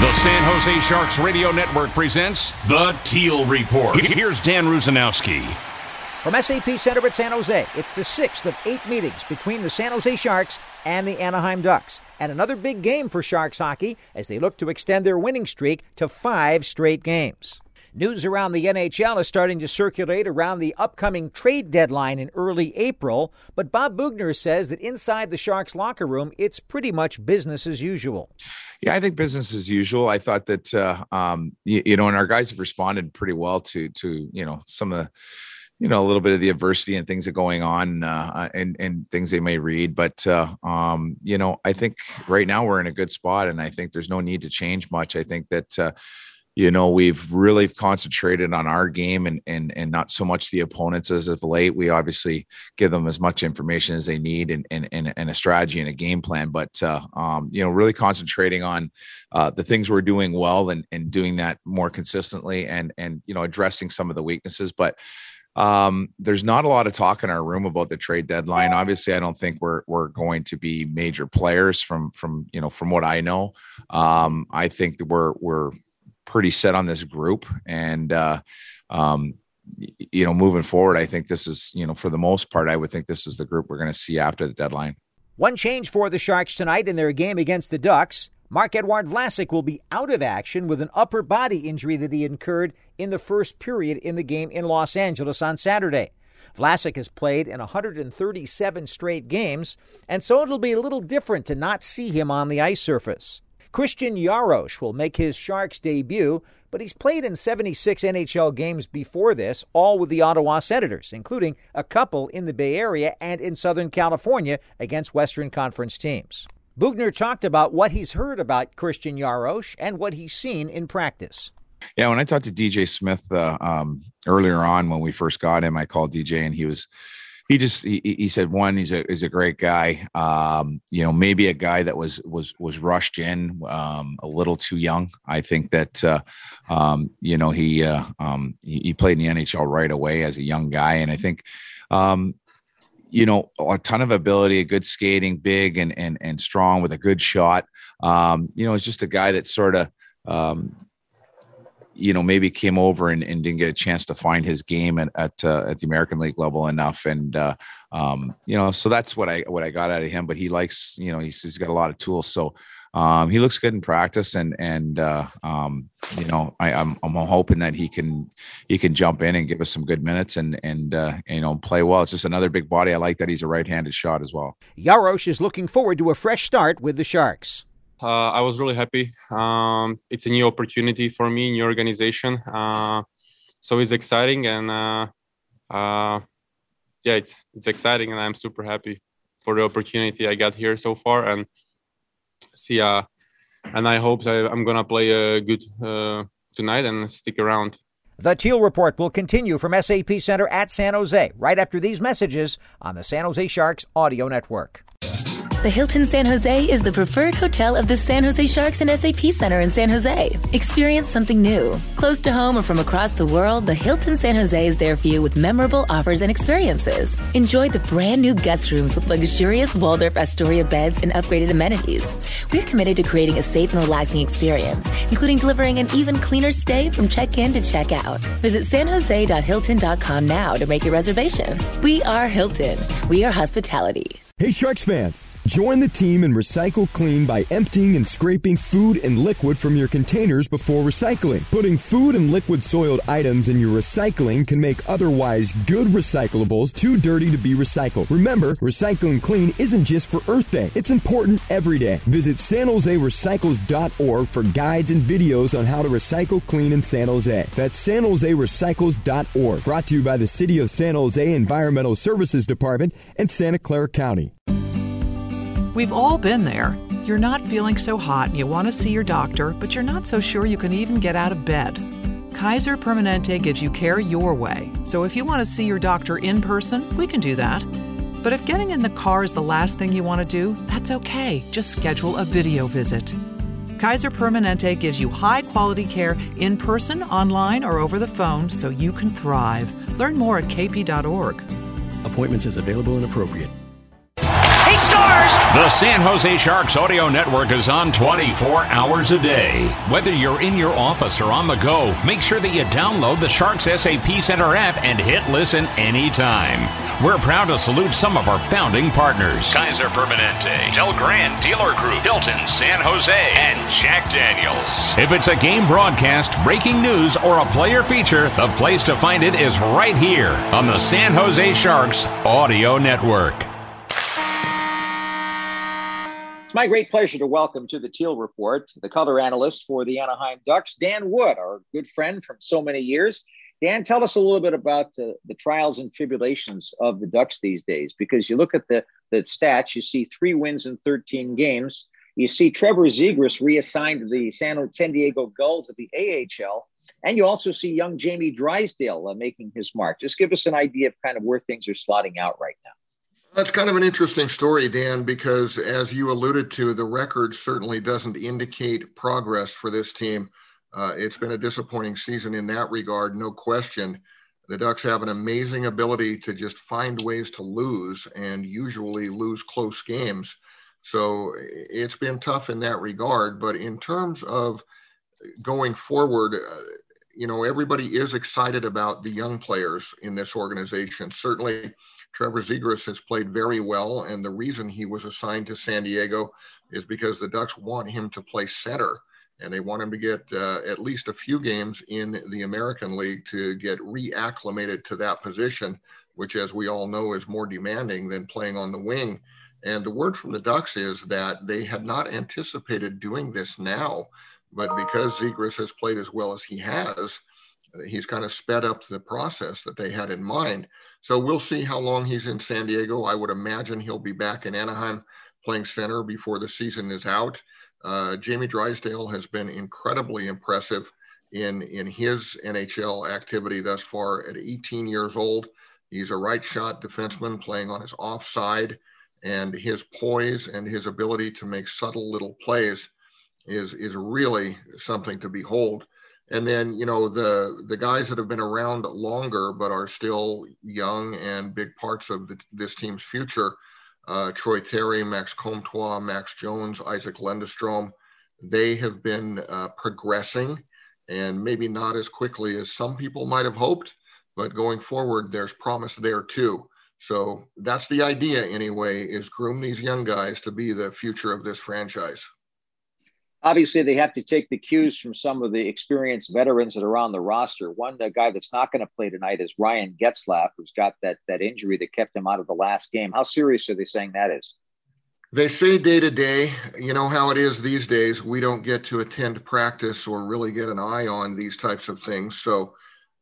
The San Jose Sharks Radio Network presents The Teal Report. Here's Dan Rusanowsky. From SAP Center at San Jose, it's the sixth of eight meetings between the San Jose Sharks and the Anaheim Ducks. And another big game for Sharks hockey as they look to extend their winning streak to five straight games. News around the NHL is starting to circulate around the upcoming trade deadline in early April, but Bob Boughner says that inside the Sharks locker room, it's pretty much business as usual. Yeah, I think business as usual. I thought that uh, um, you, you know, and our guys have responded pretty well to to you know some of the you know a little bit of the adversity and things that are going on uh, and and things they may read but uh, um, you know i think right now we're in a good spot and i think there's no need to change much i think that uh, you know we've really concentrated on our game and and and not so much the opponents as of late we obviously give them as much information as they need and and, and, a strategy and a game plan but uh, um, you know really concentrating on uh, the things we're doing well and and doing that more consistently and and you know addressing some of the weaknesses but um, there's not a lot of talk in our room about the trade deadline. Obviously, I don't think we're we're going to be major players from from you know from what I know. Um, I think that we're we're pretty set on this group and uh, um, you know moving forward i think this is you know for the most part i would think this is the group we're going to see after the deadline one change for the sharks tonight in their game against the ducks Marc-Edouard Vlasic will be out of action with an upper body injury that he incurred in the first period in the game in Los Angeles on Saturday. Vlasic has played in 137 straight games, and so it'll be a little different to not see him on the ice surface. Christian Jaros will make his Sharks debut, but he's played in 76 NHL games before this, all with the Ottawa Senators, including a couple in the Bay Area and in Southern California against Western Conference teams. Boughner talked about what he's heard about Christian Jaros and what he's seen in practice. Yeah, when I talked to DJ Smith uh, um, earlier on when we first got him, I called DJ and he was he just he, he said one he's a he's a great guy. Um, you know maybe a guy that was was was rushed in um, a little too young. I think that uh, um, you know he, uh, um, he, he played in the nhl right away as a young guy. And i think um, you know a ton of ability a good skating big and and and strong with a good shot. Um, you know it's just a guy that sort of you know maybe came over and, and, didn't get a chance to find his game at at, uh, at the American League level enough, and uh, um, you know so that's what I what I got out of him. But he likes you know he's, he's got a lot of tools, so um, he looks good in practice, and and uh, um, you know I, am I'm, I'm hoping that he can he can jump in and give us some good minutes and and uh, you know play well. It's just another big body. I like that he's a right-handed shot as well. Jaros is looking forward to a fresh start with the Sharks. Uh, I was really happy. Um, it's a new opportunity for me, new organization. Uh, so it's exciting and uh, uh, yeah, it's it's exciting, and I'm super happy for the opportunity I got here so far. And see, uh, and I hope I, am gonna play a good uh, tonight and stick around. The Teal Report will continue from SAP Center at San Jose right after these messages on the San Jose Sharks Audio Network. The Hilton San Jose is the preferred hotel of the San Jose Sharks and SAP Center in San Jose. Experience something new. Close to home or from across the world, the Hilton San Jose is there for you with memorable offers and experiences. Enjoy the brand new guest rooms with luxurious Waldorf Astoria beds and upgraded amenities. We're committed to creating a safe and relaxing experience, including delivering an even cleaner stay from check-in to check-out. Visit sanjose.hilton.com now to make your reservation. We are Hilton. We are hospitality. Hey Sharks fans! Join the team and recycle clean by emptying and scraping food and liquid from your containers before recycling. Putting food and liquid soiled items in your recycling can make otherwise good recyclables too dirty to be recycled. Remember, recycling clean isn't just for Earth Day. It's important every day. Visit San Jose Recycles.org for guides and videos on how to recycle clean in San Jose. That's San Jose Recycles.org. Brought to you by the City of San Jose Environmental Services Department and Santa Clara County. We've all been there You're not feeling so hot and you want to see your doctor, but you're not so sure you can even get out of bed. Kaiser Permanente gives you care your way. So if you want to see your doctor in person, we can do that. But if getting in the car is the last thing you want to do, that's okay. Just schedule a video visit. Kaiser Permanente gives you high quality care in person, online, or over the phone so you can thrive. Learn more at kp.org. Appointments as available and appropriate. He scores! The San Jose Sharks Audio Network is on 24 hours a day. Whether you're in your office or on the go, make sure that you download the Sharks SAP Center app and hit listen anytime. We're proud to salute some of our founding partners Kaiser Permanente, Del Grande Dealer Group, Hilton, San Jose, and Jack Daniels. If it's a game broadcast, breaking news, or a player feature, the place to find it is right here on the San Jose Sharks Audio Network. It's my great pleasure to welcome to the Teal Report the color analyst for the Anaheim Ducks, Dan Wood, our good friend from so many years. Dan, tell us a little bit about uh, the trials and tribulations of the Ducks these days, because you look at the, the stats, you see three wins in 13 games. You see Trevor Zegras reassigned to the San, San Diego Gulls of the AHL. And you also see young Jamie Drysdale uh, making his mark. Just give us an idea of kind of where things are slotting out right now. That's kind of an interesting story, Dan, because as you alluded to, the record certainly doesn't indicate progress for this team. Uh, it's been a disappointing season in that regard, no question. The Ducks have an amazing ability to just find ways to lose and usually lose close games. So it's been tough in that regard. But in terms of going forward, uh, you know, everybody is excited about the young players in this organization. Certainly, Trevor Zegras has played very well, and the reason he was assigned to San Diego is because the Ducks want him to play center, and they want him to get uh, at least a few games in the American League to get reacclimated to that position, which, as we all know, is more demanding than playing on the wing. And the word from the Ducks is that they had not anticipated doing this now, but because Zegras has played as well as he has, he's kind of sped up the process that they had in mind. So we'll see how long he's in San Diego. I would imagine he'll be back in Anaheim playing center before the season is out. Uh, Jamie Drysdale has been incredibly impressive in in his NHL activity thus far. At 18 years old, he's a right shot defenseman playing on his offside, and his poise and his ability to make subtle little plays is is really something to behold. And then, you know, the the guys that have been around longer but are still young and big parts of the, this team's future, uh, Troy Terry, Max Comtois, Max Jones, Isac Lundeström they have been uh, progressing and maybe not as quickly as some people might have hoped, but going forward, there's promise there too. So that's the idea anyway, is groom these young guys to be the future of this franchise obviously they have to take the cues from some of the experienced veterans that are on the roster. One the guy that's not going to play tonight is Ryan Getzlaf, who's got that that injury that kept him out of the last game. How serious are they saying that is? They say day to day. You know how it is these days. We don't get to attend practice or really get an eye on these types of things. So,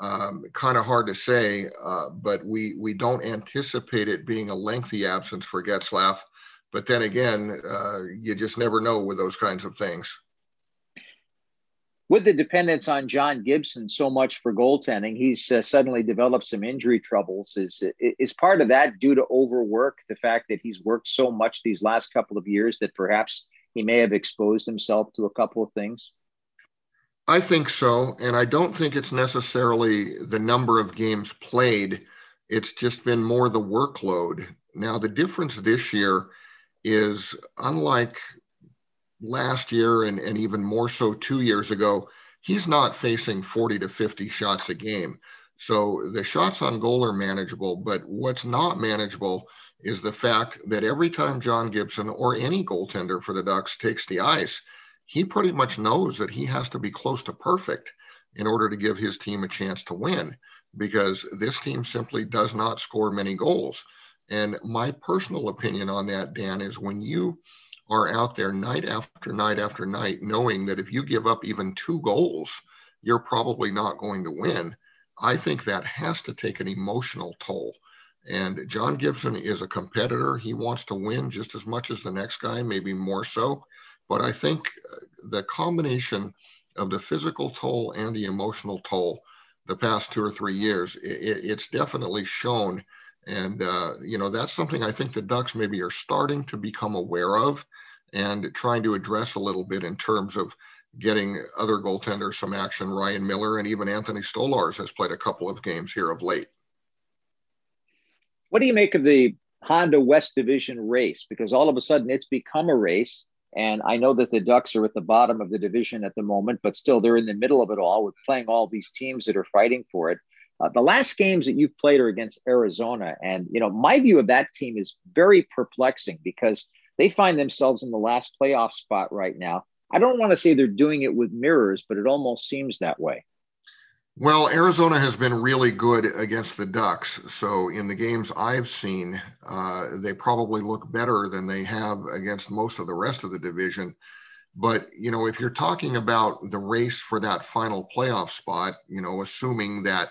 um, kind of hard to say. Uh, but we we don't anticipate it being a lengthy absence for Getzlaf but then again, uh, you just never know with those kinds of things. With the dependence on John Gibson so much for goaltending, he's uh, suddenly developed some injury troubles. Is is part of that due to overwork? The fact that he's worked so much these last couple of years that perhaps he may have exposed himself to a couple of things. I think so, and I don't think it's necessarily the number of games played. It's just been more the workload. Now the difference this year is unlike last year and, and even more so two years ago, he's not facing 40 to 50 shots a game. So the shots on goal are manageable, but what's not manageable is the fact that every time John Gibson or any goaltender for the Ducks takes the ice, he pretty much knows that he has to be close to perfect in order to give his team a chance to win because this team simply does not score many goals. And my personal opinion on that, Dan, is when you are out there night after night after night, knowing that if you give up even two goals, you're probably not going to win. I think that has to take an emotional toll. And John Gibson is a competitor. He wants to win just as much as the next guy, maybe more so. But I think uh, the combination of the physical toll and the emotional toll the past two or three years, it, it's definitely shown. And, uh, you know, that's something I think the Ducks maybe are starting to become aware of and trying to address a little bit in terms of getting other goaltenders some action. Ryan Miller and even Anthony Stolarz has played a couple of games here of late. What do you make of the Honda West Division race? Because all of a sudden it's become a race. And I know that the Ducks are at the bottom of the division at the moment, but still they're in the middle of it all with playing all these teams that are fighting for it. Uh, the last games that you've played are against Arizona. And, you know, my view of that team is very perplexing because they find themselves in the last playoff spot right now. I don't want to say they're doing it with mirrors, but it almost seems that way. Well, Arizona has been really good against the Ducks. So in the games I've seen, uh, they probably look better than they have against most of the rest of the division. But, you know, if you're talking about the race for that final playoff spot, you know, assuming that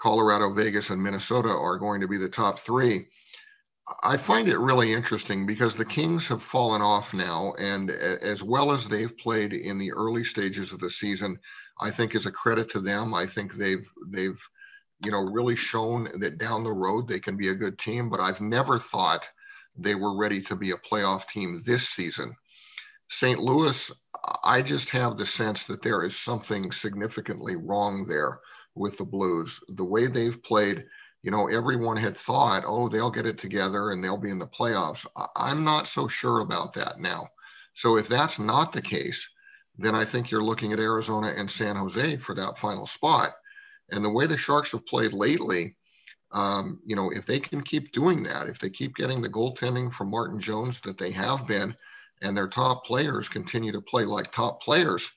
Colorado, Vegas, and Minnesota are going to be the top three, I find it really interesting because the Kings have fallen off now. And as well as they've played in the early stages of the season, I think is a credit to them. I think they've they've you know really shown that down the road they can be a good team, but I've never thought they were ready to be a playoff team this season. St. Louis, I just have the sense that there is something significantly wrong there with the Blues. The way they've played, you know, everyone had thought, oh, they'll get it together and they'll be in the playoffs. I'm not so sure about that now. So if that's not the case, then I think you're looking at Arizona and San Jose for that final spot. And the way the Sharks have played lately, um, you know, if they can keep doing that, if they keep getting the goaltending from Martin Jones that they have been, and their top players continue to play like top players,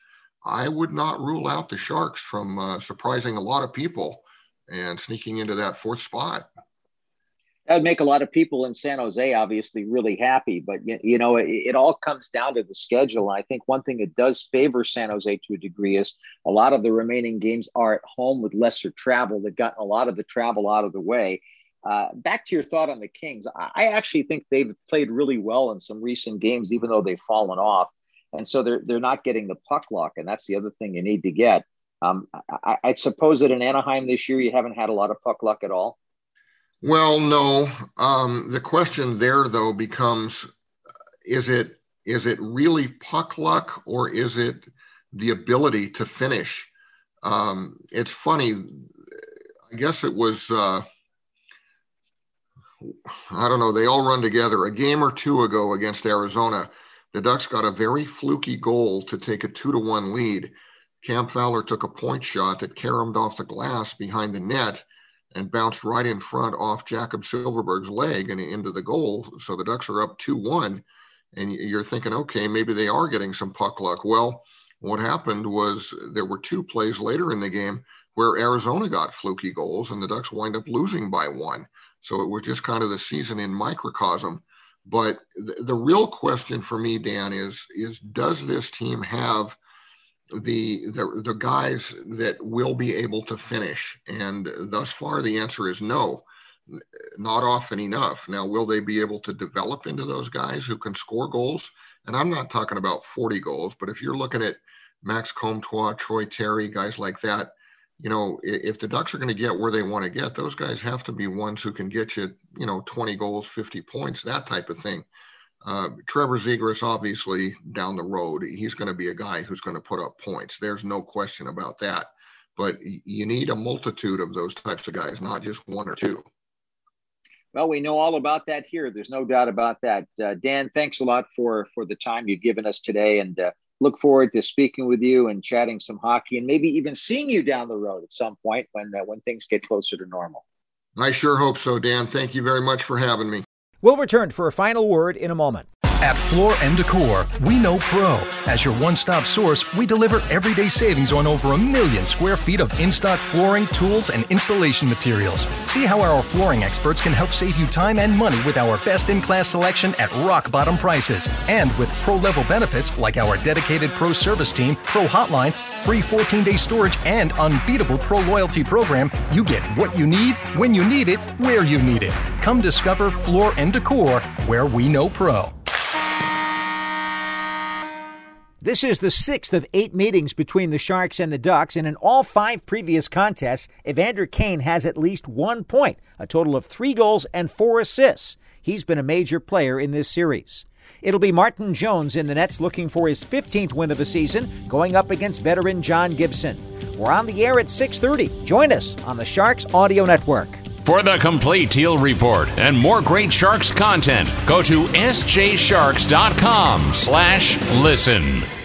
I would not rule out the Sharks from uh, surprising a lot of people and sneaking into that fourth spot that would make a lot of people in San Jose obviously really happy. But you know, it, it, all comes down to the schedule. And I think one thing that does favor San Jose to a degree is a lot of the remaining games are at home with lesser travel. They've gotten a lot of the travel out of the way. Uh, back to your thought on the Kings, I actually think they've played really well in some recent games, even though they've fallen off. And so they're they're not getting the puck luck, and that's the other thing you need to get. Um, I, I suppose that in Anaheim this year you haven't had a lot of puck luck at all. Well, no. Um, the question there, though, becomes: Is it is it really puck luck, or is it the ability to finish? Um, it's funny. I guess it was. Uh, I don't know. They all run together. A game or two ago against Arizona, the Ducks got a very fluky goal to take a two to one lead. Cam Fowler took a point shot that caromed off the glass behind the net and bounced right in front off Jakob Silfverberg's leg and into the goal. So the Ducks are up 2 1. And you're thinking, okay, maybe they are getting some puck luck. Well, what happened was there were two plays later in the game where Arizona got fluky goals and the Ducks wind up losing by one. So it was just kind of the season in microcosm. But the, the real question for me, Dan, is is does this team have the, the the guys that will be able to finish? And thus far the answer is no not often enough. Now will they be able to develop into those guys who can score goals? And i'm not talking about 40 goals but if you're looking at max comtois troy terry guys like that you know if the ducks are going to get where they want to get those guys have to be ones who can get you you know 20 goals 50 points that type of thing uh, Trevor Zegras, obviously, down the road, he's going to be a guy who's going to put up points. There's no question about that. But you need a multitude of those types of guys, not just one or two. Well, we know all about that here. There's no doubt about that. Uh, Dan, thanks a lot for for the time you've given us today, and uh, look forward to speaking with you and chatting some hockey, and maybe even seeing you down the road at some point when uh, when things get closer to normal. I sure hope so, Dan. Thank you very much for having me. We'll return for a final word in a moment. At Floor and Decor, we know Pro. As your one stop source, we deliver everyday savings on over a million square feet of in stock flooring, tools, and installation materials. See how our flooring experts can help save you time and money with our best in class selection at rock bottom prices. And with pro level benefits like our dedicated pro service team, pro hotline, free 14 day storage, and unbeatable pro loyalty program, you get what you need, when you need it, where you need it. Come discover Floor and Decor, where we know Pro. This is the sixth of eight meetings between the Sharks and the Ducks, and in all five previous contests, Evander Kane has at least one point, a total of three goals and four assists. He's been a major player in this series. It'll be Martin Jones in the nets looking for his 15th win of the season, going up against veteran John Gibson. We're on the air at 6:30. Join us on the Sharks Audio Network. For the complete Teal Report and more great Sharks content, go to sjsharks.com slash listen.